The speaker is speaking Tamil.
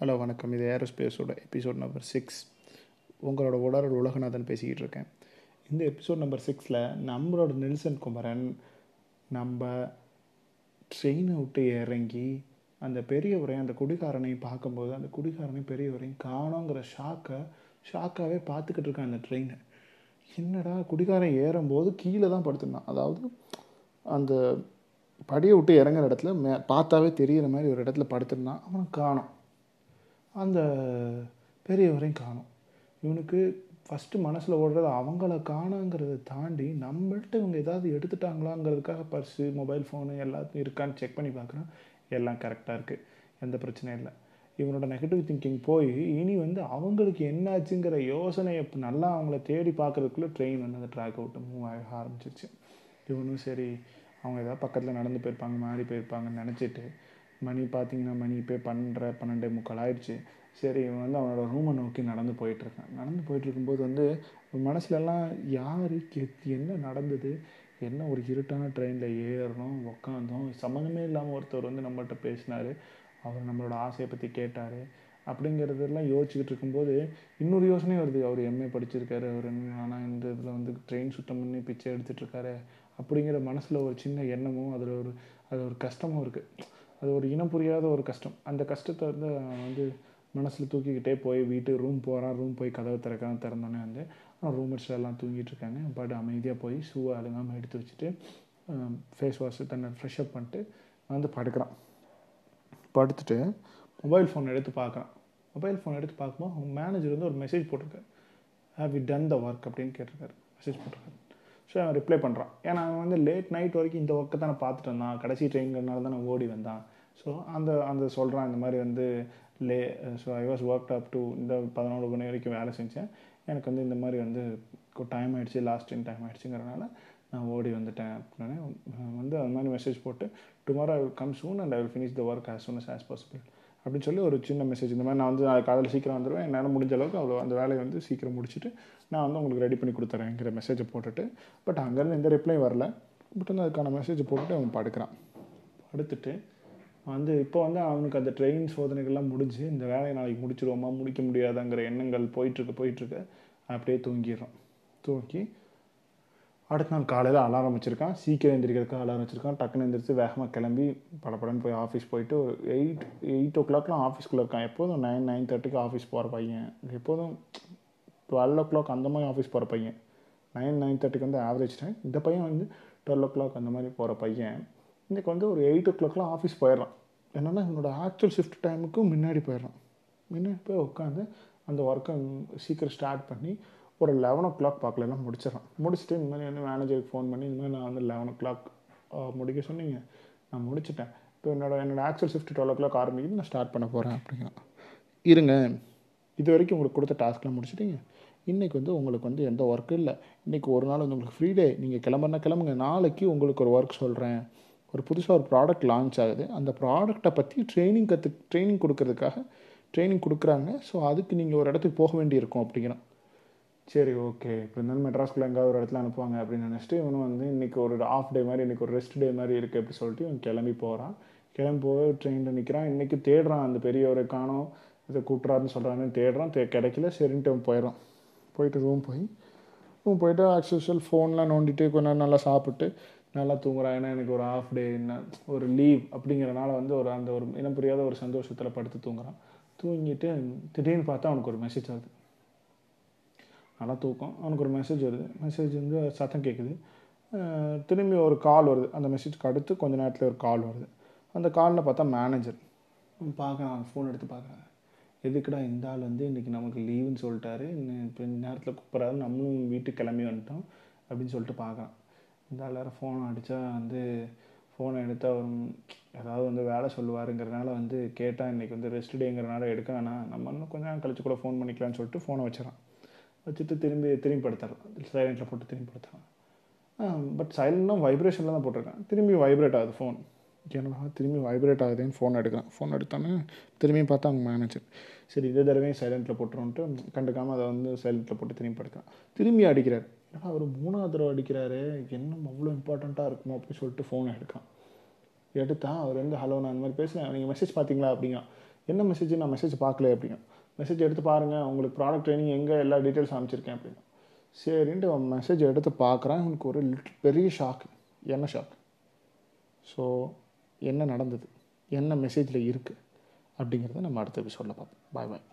ஹலோ வணக்கம். இது ஏரோஸ்பேஸோட எபிசோட் நம்பர் சிக்ஸ். உங்களோட உடல் உலகநாதன் பேசிக்கிட்டு இருக்கேன். இந்த எபிசோட் நம்பர் சிக்ஸில் நம்மளோட நெல்சன் குமரன் நம்ம ட்ரெயினை விட்டு இறங்கி அந்த பெரியவரையும் அந்த குடிகாரனையும் பார்க்கும்போது அந்த குடிகாரனையும் பெரியவரையும் காணோங்கிற ஷாக்கை ஷாக்காகவே பார்த்துக்கிட்டு இருக்கான் அந்த ட்ரெயினை. என்னடா குடிகாரன் ஏறும்போது கீழே தான் படுத்துருந்தான். அதாவது அந்த படியை விட்டு இறங்குற இடத்துல மே பார்த்தாவே தெரிகிற மாதிரி ஒரு இடத்துல படுத்துருந்தான். அவனை காணோம். அந்த பெரியவரையும் காணும். இவனுக்கு ஃபஸ்ட்டு மனசில் ஓடுறது அவங்கள காணுங்கிறத தாண்டி நம்மள்ட்ட இவங்க ஏதாவது எடுத்துட்டாங்களாங்கிறதுக்காக பர்ஸு மொபைல் ஃபோனு எல்லாத்தையும் இருக்கான்னு செக் பண்ணி பார்க்குறான் எல்லாம் கரெக்டாக இருக்குது எந்த பிரச்சனையும் இல்லை. இவனோட நெகட்டிவ் திங்கிங் போய் இனி வந்து அவங்களுக்கு என்னாச்சுங்கிற யோசனையை இப்போ நல்லா அவங்கள தேடி பார்க்குறதுக்குள்ளே ட்ரெயின் வந்து அந்த ட்ராக்கை விட்டு மூவ் ஆக ஆரம்பிச்சிருச்சு. இவனும் சரி அவங்க ஏதாவது பக்கத்தில் நடந்து போயிருப்பாங்க மாறி போயிருப்பாங்கன்னு நினச்சிட்டு மணி பார்த்தீங்கன்னா மணி இப்போ பன்னெண்டரை பன்னெண்டே முக்கால் ஆயிடுச்சு. சரி இவன் வந்து அவனோட ரூமை நோக்கி நடந்து போயிட்டுருக்கான். நடந்து போயிட்டுருக்கும்போது வந்து மனசுலலாம் யார் என்ன நடந்தது? என்ன ஒரு இருட்டான ட்ரெயினில் ஏறணும் உக்காந்தோம். சம்மந்தமே இல்லாமல் ஒருத்தர் வந்து நம்மள்கிட்ட பேசினார். அவர் நம்மளோட ஆசையை பற்றி கேட்டார். அப்படிங்கிறதெல்லாம் யோசிச்சுக்கிட்டு இருக்கும்போது இன்னொரு யோசனையும் வருது. அவர் எம்ஏ படிச்சிருக்காரு. அவர் ஆனால் இந்த இதில் வந்து ட்ரெயின் சுத்தம் பண்ணி பிச்சை எடுத்துகிட்ருக்காரு அப்படிங்கிற மனசில் ஒரு சின்ன எண்ணமும் அதில் ஒரு அது ஒரு கஷ்டமும் இருக்குது அது ஒரு இனம் புரியாத ஒரு கஷ்டம். அந்த கஷ்டத்தை வந்து வந்து மனசில் தூக்கிக்கிட்டே போய் வீட்டு ரூம் போகிறான் ரூம் போய் கதவை திறக்காம திறந்தோன்னே வந்து ரூம்மேட்ஸ் எல்லாம் தூங்கிட்டு இருக்காங்க. பட் அமைதியாக போய் ஷூவை அழுங்காமல் எடுத்து வச்சுட்டு ஃபேஸ் வாஷ் தன்னை ஃப்ரெஷ்அப் பண்ணிட்டு வந்து படுக்கிறான். படுத்துட்டு மொபைல் ஃபோன் எடுத்து பார்க்குறான். மொபைல் ஃபோன் எடுத்து பார்க்கும்போது அவங்க மேனேஜர் வந்து ஒரு மெசேஜ் போட்டிருக்காரு. Have you done the work அப்படின்னு கேட்டிருக்காரு. மெசேஜ் போட்டிருக்காரு. ஸோ அவன் ரிப்ளை பண்ணுறான் ஏன்னா அவன் வந்து லேட் நைட் வரைக்கும் இந்த ஒர்க்கை தான் பார்த்துட்டு வந்தான் கடைசி ட்ரெயின்கிறனால தான் நான் ஓடி வந்தான். ஸோ அந்த அந்த சொல்கிறான் இந்த மாதிரி வந்து லே so I was work up to இந்த பதினோரு மணி வரைக்கும் வேலை செஞ்சேன். எனக்கு வந்து இந்த மாதிரி வந்து டைம் ஆகிடுச்சு லாஸ்ட் டைம் டைம் ஆகிடுச்சுங்கிறனால நான் ஓடி வந்துட்டேன் அப்படின்னு வந்து அந்த மாதிரி மெசேஜ் போட்டு tomorrow I will come soon and I will finish the work as soon as as possible அப்படின்னு சொல்லி ஒரு சின்ன மெசேஜ் இந்த மாதிரி நான் வந்து காலையில் சீக்கிரம் வந்துடுவேன் என்னால் முடிஞ்ச அளவுக்கு அவ்வளோ அந்த வேலையை வந்து சீக்கிரம் முடிச்சுட்டு நான் வந்து உங்களுக்கு ரெடி பண்ணி கொடுத்துறேங்கிற மெசேஜை போட்டுட்டு பட் அங்கேருந்து எந்த ரிப்ளையும் வரல. பட் வந்து அதுக்கான மெசேஜை போட்டுட்டு அவன் படுக்கிறான். படுத்துட்டு வந்து இப்போ வந்து அவனுக்கு அந்த ட்ரெயின் சோதனைகள்லாம் முடிஞ்சு இந்த வேலையை நாளைக்கு முடிச்சிருவோமா? முடிக்க முடியாதாங்கிற எண்ணங்கள் போயிட்டுருக்கு போயிட்டுருக்கு அப்படியே தூங்கிடுறான். தூங்கி அடுத்த நாள் காலையில் அலாரம் வச்சுருக்கான். சீக்கிரம் எந்திரிக்கிறதுக்கு அலாரம் வச்சுருக்கான். டக்குன்னு எந்திரிச்சு வேகமாக கிளம்பி படப்படன்னு போய் ஆஃபீஸ் போயிட்டு ஒரு எயிட் எயிட் ஓ கிளாக்லாம் ஆஃபீஸ்க்குள்ளே இருக்கான். எப்போதும் நைன் நைன் தேர்ட்டிக்கு ஆஃபீஸ் போகிற பையன். எப்போதும் டுவெல் ஓ கிளாக் அந்த மாதிரி ஆஃபீஸ் போகிற பையன். நைன் நைன் தேர்ட்டிக்கு வந்து ஆவரேஜ் டைம் இந்த பையன் வந்து டுவெல் ஓ கிளாக் அந்த மாதிரி போகிற பையன். இன்றைக்கி வந்து ஒரு எயிட் ஓ கிளாக்லாம் ஆஃபீஸ் போயிடலாம் என்னென்னா என்னோடய ஆக்சுவல் ஷிஃப்ட் டைமுக்கும் முன்னாடி போயிடலாம் முன்னாடி போய் உட்காந்து அந்த ஒர்க்கை சீக்கிரம் ஸ்டார்ட் பண்ணி ஒரு லெவன் ஓ கிளாக் பார்க்கலாம் முடிச்சிடறான் முடிச்சுட்டு இந்த மாதிரி வந்து மேனேஜருக்கு ஃபோன் பண்ணி இந்த மாதிரி நான் வந்து லெவன் ஓ கிளாக் முடிக்க சொன்னீங்க. நான் முடிச்சிட்டேன். இப்போ என்னோட என்னோட actual shift twelve o'clock ஆரம்பிக்குது. நான் ஸ்டார்ட் பண்ண போகிறேன் அப்படிங்கிறான் இருங்க. இது வரைக்கும் உங்களுக்கு கொடுத்த டாஸ்க்லாம் முடிச்சிட்டிங்க. இன்றைக்கி வந்து உங்களுக்கு வந்து எந்த ஒர்க்கும் இல்லை. இன்றைக்கி ஒரு நாள் வந்து உங்களுக்கு ஃப்ரீ டே நீங்கள் கிளம்புனா கிளம்புங்க. நாளைக்கு உங்களுக்கு ஒரு ஒர்க் சொல்கிறேன் ஒரு புதுசாக ஒரு ப்ராடக்ட் லான்ச் ஆகுது. அந்த ப்ராடக்டை பற்றி ட்ரைனிங் கற்று ட்ரைனிங் கொடுக்கறதுக்காக ட்ரைனிங் கொடுக்குறாங்க. ஸோ அதுக்கு நீங்கள் ஒரு இடத்துக்கு போக வேண்டியிருக்கும் அப்படிங்கிறான். சரி ஓகே இப்போ இருந்தாலும் மெட்ராஸ்குள்ளே எங்கேயாவது ஒரு இடத்துல அனுப்புவாங்க அப்படின்னு நினச்சிட்டு இவனும் வந்து இன்றைக்கி ஒரு ஆஃப் டே மாதிரி இன்றைக்கி ஒரு ரெஸ்ட் டே மாதிரி இருக்குது அப்படி சொல்லிட்டு இவன் கிளம்பி போகிறான் கிளம்பி போய் ட்ரெயினில் நிற்கிறான் இன்றைக்கி தேடுறான் அந்த பெரியவரை காணோம். இதை கூட்டுறாருன்னு சொல்கிறான்னு தேடுறான். தே கிடைக்கல. சரின்ட்டு அவன் போயிடறான் போயிட்டு ரூம் போய் ரூம் போயிட்டு ஆக்சுவல் ஃபோன்லாம் நோண்டிட்டு கொஞ்ச நேரம் நல்லா சாப்பிட்டு நல்லா தூங்குறான். ஏன்னா எனக்கு ஒரு ஆஃப் டே என்ன ஒரு லீவ் அப்படிங்கிறனால வந்து ஒரு அந்த ஒரு இனம் புரியாத ஒரு சந்தோஷத்தில் படுத்து தூங்குறான். தூங்கிட்டு திடீர்னு பார்த்தா அவனுக்கு ஒரு மெசேஜ் வருது. நல்லா தூக்கம். அவனுக்கு ஒரு மெசேஜ் வருது. மெசேஜ் வந்து சத்தம் கேட்குது திரும்பி ஒரு கால் வருது. அந்த மெசேஜ்க்கு அடுத்து கொஞ்ச நேரத்தில் ஒரு கால் வருது. அந்த காலில் பார்த்தா மேனேஜர் பார்க்குறான். ஃபோன் எடுத்து பார்க்குறாங்க எதுக்குடா இந்த ஆள் வந்து இன்றைக்கி நமக்கு லீவுன்னு சொல்லிட்டாரு. இப்போ நேரத்தில் கூப்பிட்றாரு. நம்மளும் வீட்டுக்கு கிளம்பி வந்துட்டோம் அப்படின்னு சொல்லிட்டு பார்க்குறான். இந்த ஆள் வேறு ஃபோன் அடித்தா வந்து ஃபோனை எடுத்தால் ஒரு ஏதாவது வந்து வேலை சொல்லுவாருங்கிறனால வந்து கேட்டால் இன்றைக்கி வந்து ரெஸ்ட் டேங்கிறனால எடுக்க வேணாம். நம்ம இன்னும் கொஞ்சம் நேரம் கழிச்சு கூட ஃபோன் பண்ணிக்கலாம்னு சொல்லிட்டு ஃபோனை வச்சிடறான் வச்சுட்டு திரும்பி திரும்பி படுத்துடலாம் சைலண்ட்டில் போட்டு திரும்பி படுத்துடலாம் பட் சைலண்ட்லாம் வைப்ரேஷனில் தான் போட்டிருக்கேன். திரும்பி வைப்ரேட் ஆகுது ஃபோன் என்னடா திரும்பி வைப்ரேட் ஆகுதுன்னு ஃபோன் எடுக்கிறேன். ஃபோன் எடுத்தோன்னே திரும்பியும் பார்த்தா அவங்க மேனேஜர் சரி இதே தடவையும் சைலண்ட்டில் போட்டுருன்ட்டு கண்டுக்காமல் அதை வந்து சைலண்ட்டில் போட்டு திரும்பி படுக்கிறான் திரும்பி அடிக்கிறார். ஏன்னா அவர் மூணாவது தடவை அடிக்கிறாரு. என்ன அவ்வளோ இம்பார்ட்டண்ட்டாக இருக்குமோ அப்படின்னு சொல்லிட்டு ஃபோனை எடுக்கான். எடுத்தால் அவர் வந்து ஹலோ நான் அந்த மாதிரி பேசுகிறேன் நீங்கள் மெசேஜ் பார்த்தீங்களா? அப்படிங்க என்ன மெசேஜ் நான் மெசேஜ் பார்க்கல. அப்படின்னு மெசேஜ் எடுத்து பாருங்கள் உங்களுக்கு ப்ராடக்ட் ட்ரைனிங் எங்கே எல்லா டீட்டெயில்ஸ் அமைச்சிருக்கேன் அப்படின்னு. சரின்ட்டு அவன் மெசேஜ் எடுத்து பார்க்குறான். அவனுக்கு ஒரு பெரிய ஷாக் என்ன ஷாக் ஸோ என்ன நடந்தது? என்ன மெசேஜில் இருக்குது அப்படிங்கிறத நம்ம அடுத்த எபிசோடில் பார்ப்போம். பாய் பாய்